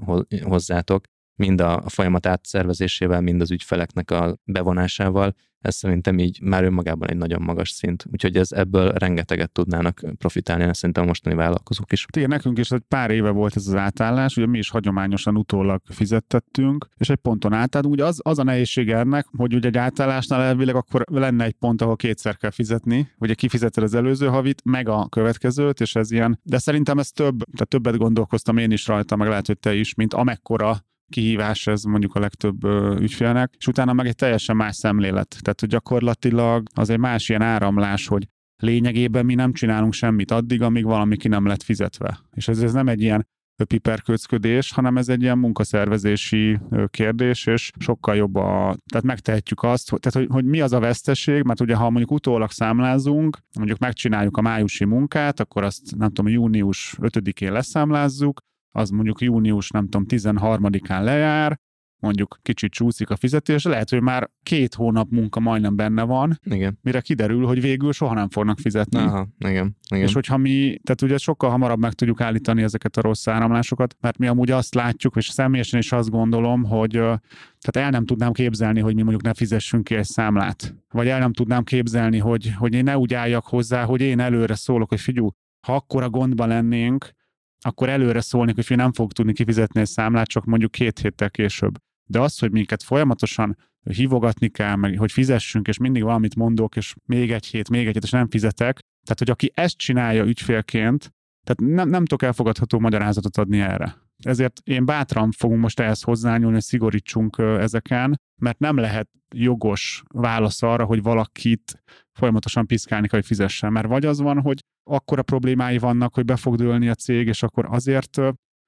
D: hozzátok, mind a folyamat átszervezésével, mind az ügyfeleknek a bevonásával, ez szerintem így már önmagában egy nagyon magas szint. Úgyhogy ez ebből rengeteget tudnának profitálni, szerintem a mostani vállalkozók is.
B: Igen, nekünk is egy pár éve volt ez az átállás, ugye mi is hagyományosan utólag fizettettünk, és egy ponton átállunk. Ugye az, az a nehézség ennek, hogy ugye egy átállásnál elvileg akkor lenne egy pont, ahol kétszer kell fizetni, ugye kifizeted az előző havit, meg a következőt, és ez ilyen. De szerintem ez több, tehát többet gondolkoztam én is rajta, meg lehet, hogy te is, mint amekkora kihívás ez mondjuk a legtöbb ügyfélnek, és utána meg egy teljesen más szemlélet. Tehát, hogy gyakorlatilag az egy más ilyen áramlás, hogy lényegében mi nem csinálunk semmit addig, amíg valami ki nem lett fizetve. És ez, ez nem egy ilyen piperköcködés, hanem ez egy ilyen munkaszervezési kérdés, és sokkal jobb a, tehát megtehetjük azt, hogy, tehát, hogy, hogy mi az a veszteség, mert ugye ha mondjuk utólag számlázunk, mondjuk megcsináljuk a májusi munkát, akkor azt nem tudom, június 5-én leszámlázzuk, az mondjuk június, nem tudom, 13-án lejár, mondjuk kicsit csúszik a fizetés, lehet, hogy már két hónap munka majdnem benne van,
D: igen.
B: mire kiderül, hogy végül soha nem fognak fizetni.
D: Aha, igen, igen.
B: És hogyha mi, tehát ugye sokkal hamarabb meg tudjuk állítani ezeket a rossz áramlásokat, mert mi amúgy azt látjuk, és személyesen is azt gondolom, hogy tehát el nem tudnám képzelni, hogy mi mondjuk ne fizessünk ki egy számlát. Vagy el nem tudnám képzelni, hogy, hogy én ne úgy álljak hozzá, hogy én előre szólok, hogy figyú, ha akkora gondban lennénk, akkor előre szólni, hogy nem fog tudni kifizetni egy számlát, csak mondjuk két héttel később. De az, hogy minket folyamatosan hívogatni kell, meg hogy fizessünk, és mindig valamit mondok, és még egy hét, még egy hét, és nem fizetek. Tehát, hogy aki ezt csinálja ügyfélként, tehát nem, nem tudok elfogadható magyarázatot adni erre. Ezért én bátran fogunk most ehhez hozzányúlni, hogy szigorítsunk ezeken, mert nem lehet jogos válasz arra, hogy valakit folyamatosan piszkálni kell, hogy fizessen. Mert vagy az van, hogy akkora problémái vannak, hogy be fog dőlni a cég, és akkor azért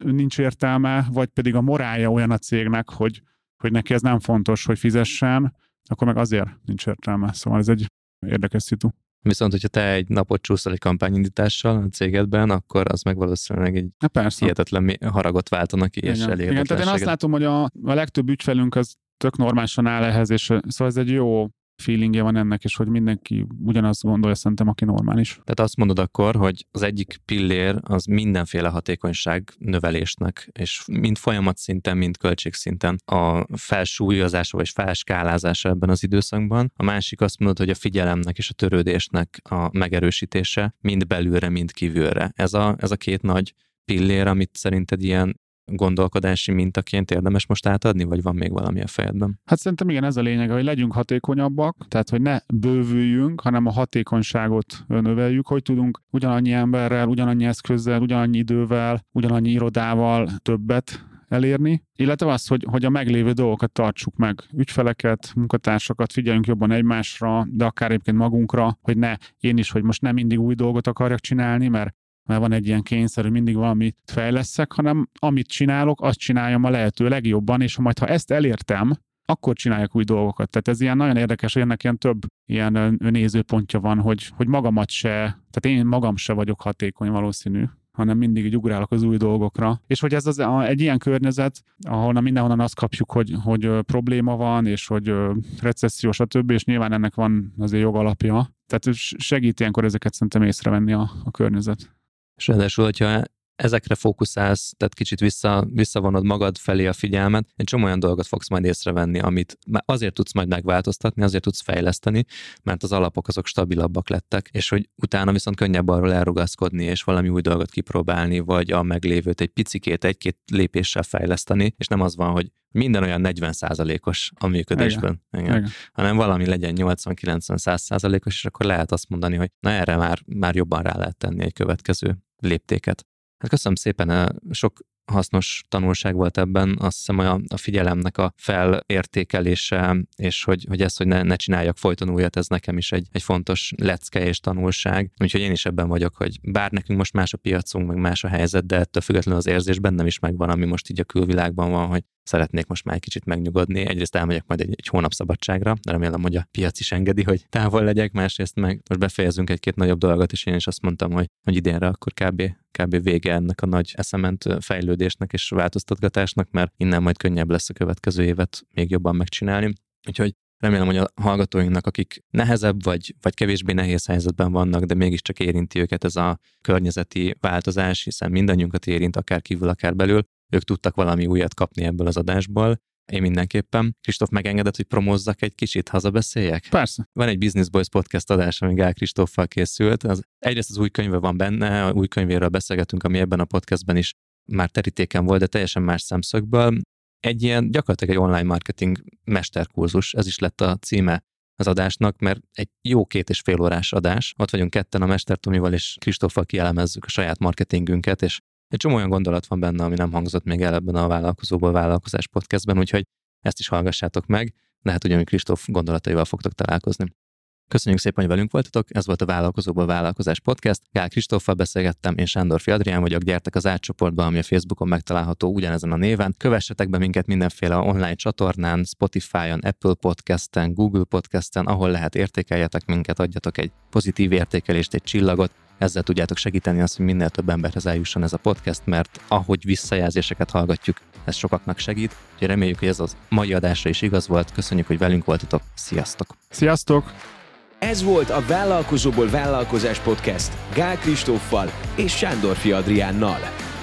B: nincs értelme, vagy pedig a morálja olyan a cégnek, hogy, hogy neki ez nem fontos, hogy fizessen, akkor meg azért nincs értelme. Szóval ez egy érdekes szitu.
D: Viszont, hogyha te egy napot csúszol egy kampányindítással a cégedben, akkor az meg valószínűleg egy Na persze. hihetetlen haragot váltanak ki, és
B: elég. Igen, tehát én azt látom, hogy a, a legtöbb ügyfelünk az tök normálisan áll ehhez, és szóval ez egy jó feelingje van ennek, és hogy mindenki ugyanazt gondolja szerintem, aki normális.
D: Tehát azt mondod akkor, hogy az egyik pillér az mindenféle hatékonyság növelésnek, és mind folyamatszinten, mind költségszinten a felsúlyozása vagy felskálázása ebben az időszakban. A másik azt mondod, hogy a figyelemnek és a törődésnek a megerősítése mind belülre, mind kívülre. Ez a, ez a két nagy pillér, amit szerinted ilyen gondolkodási mintaként érdemes most átadni, vagy van még valami a fejedben?
B: Hát szerintem igen, ez a lényeg, hogy legyünk hatékonyabbak, tehát hogy ne bővüljünk, hanem a hatékonyságot növeljük, hogy tudunk ugyanannyi emberrel, ugyanannyi eszközzel, ugyanannyi idővel, ugyanannyi irodával többet elérni, illetve az, hogy, hogy a meglévő dolgokat tartsuk meg, ügyfeleket, munkatársakat, figyeljünk jobban egymásra, de akár egyébként magunkra, hogy ne én is, hogy most nem mindig új dolgot akarjak csinálni, mert mert van egy ilyen kényszer, hogy mindig valamit fejleszek, hanem amit csinálok, azt csináljam a lehető legjobban, és ha majd ha ezt elértem, akkor csinálják új dolgokat. Tehát ez ilyen nagyon érdekes, hogy ennek ilyen több ilyen nézőpontja van, hogy, hogy magamat se, tehát én magam se vagyok hatékony valószínű hanem mindig így ugrálok az új dolgokra. És hogy ez az, egy ilyen környezet, ahol mindenhonnan azt kapjuk, hogy, hogy probléma van, és hogy recesszió, stb., és nyilván ennek van azért jogalapja. Tehát segít ilyenkor ezeket szerintem észrevenni a, a környezet.
D: És ráadásul, hogyha ezekre fókuszálsz, tehát kicsit vissza, visszavonod magad felé a figyelmet, egy csomó olyan dolgot fogsz majd észrevenni, amit azért tudsz majd megváltoztatni, azért tudsz fejleszteni, mert az alapok azok stabilabbak lettek, és hogy utána viszont könnyebb arról elrugaszkodni, és valami új dolgot kipróbálni, vagy a meglévőt egy picikét, egy-két lépéssel fejleszteni, és nem az van, hogy minden olyan 40%-os a működésben, igen. Igen. Igen. hanem valami legyen 80-90-100%-os, és akkor lehet azt mondani, hogy na erre már, már jobban rá lehet tenni egy következő léptéket. Hát köszönöm szépen, sok hasznos tanulság volt ebben, azt hiszem a, a figyelemnek a felértékelése, és hogy, hogy ezt, hogy ne, ne csináljak folyton újat, ez nekem is egy, egy fontos lecke és tanulság. Úgyhogy én is ebben vagyok, hogy bár nekünk most más a piacunk, meg más a helyzet, de ettől függetlenül az érzés bennem is megvan, ami most így a külvilágban van, hogy szeretnék most már egy kicsit megnyugodni. Egyrészt elmegyek majd egy, egy hónap szabadságra, remélem, hogy a piac is engedi, hogy távol legyek, másrészt meg most befejezünk egy-két nagyobb dolgot, és én is azt mondtam, hogy, hogy idénre akkor kb, kb vége ennek a nagy eszement fejlődésnek és változtatgatásnak, mert innen majd könnyebb lesz a következő évet még jobban megcsinálni. Úgyhogy Remélem, hogy a hallgatóinknak, akik nehezebb vagy, vagy kevésbé nehéz helyzetben vannak, de mégiscsak érinti őket ez a környezeti változás, hiszen mindannyiunkat érint, akár kívül, akár belül, ők tudtak valami újat kapni ebből az adásból. Én mindenképpen. Kristóf megengedett, hogy promózzak egy kicsit, hazabeszéljek?
B: Persze.
D: Van egy Business Boys podcast adás, ami Gál Kristóffal készült. Az, egyrészt az új könyve van benne, a új könyvéről beszélgetünk, ami ebben a podcastben is már terítéken volt, de teljesen más szemszögből. Egy ilyen gyakorlatilag egy online marketing mesterkurzus, ez is lett a címe az adásnak, mert egy jó két és fél órás adás. Ott vagyunk ketten a Mester Tomival és Kristóffal kielemezzük a saját marketingünket, és egy csomó olyan gondolat van benne, ami nem hangzott még el ebben a Vállalkozóból Vállalkozás podcastben, úgyhogy ezt is hallgassátok meg, lehet, hogy Kristóf gondolataival fogtok találkozni. Köszönjük szépen, hogy velünk voltatok, ez volt a Vállalkozóból Vállalkozás Podcast. Gál Kristóffal beszélgettem, én Sándor Fiadrián vagyok, gyertek az átcsoportba, ami a Facebookon megtalálható ugyanezen a néven. Kövessetek be minket mindenféle online csatornán, Spotify-on, Apple Podcast-en, Google Podcast-en, ahol lehet értékeljetek minket, adjatok egy pozitív értékelést, egy csillagot, ezzel tudjátok segíteni azt, hogy minél több emberhez eljusson ez a podcast, mert ahogy visszajelzéseket hallgatjuk, ez sokaknak segít. Úgyhogy reméljük, hogy ez az mai adásra is igaz volt. Köszönjük, hogy velünk voltatok. Sziasztok!
B: Sziasztok!
C: Ez volt a Vállalkozóból Vállalkozás Podcast Gál Kristóffal és Sándor Adriánnal.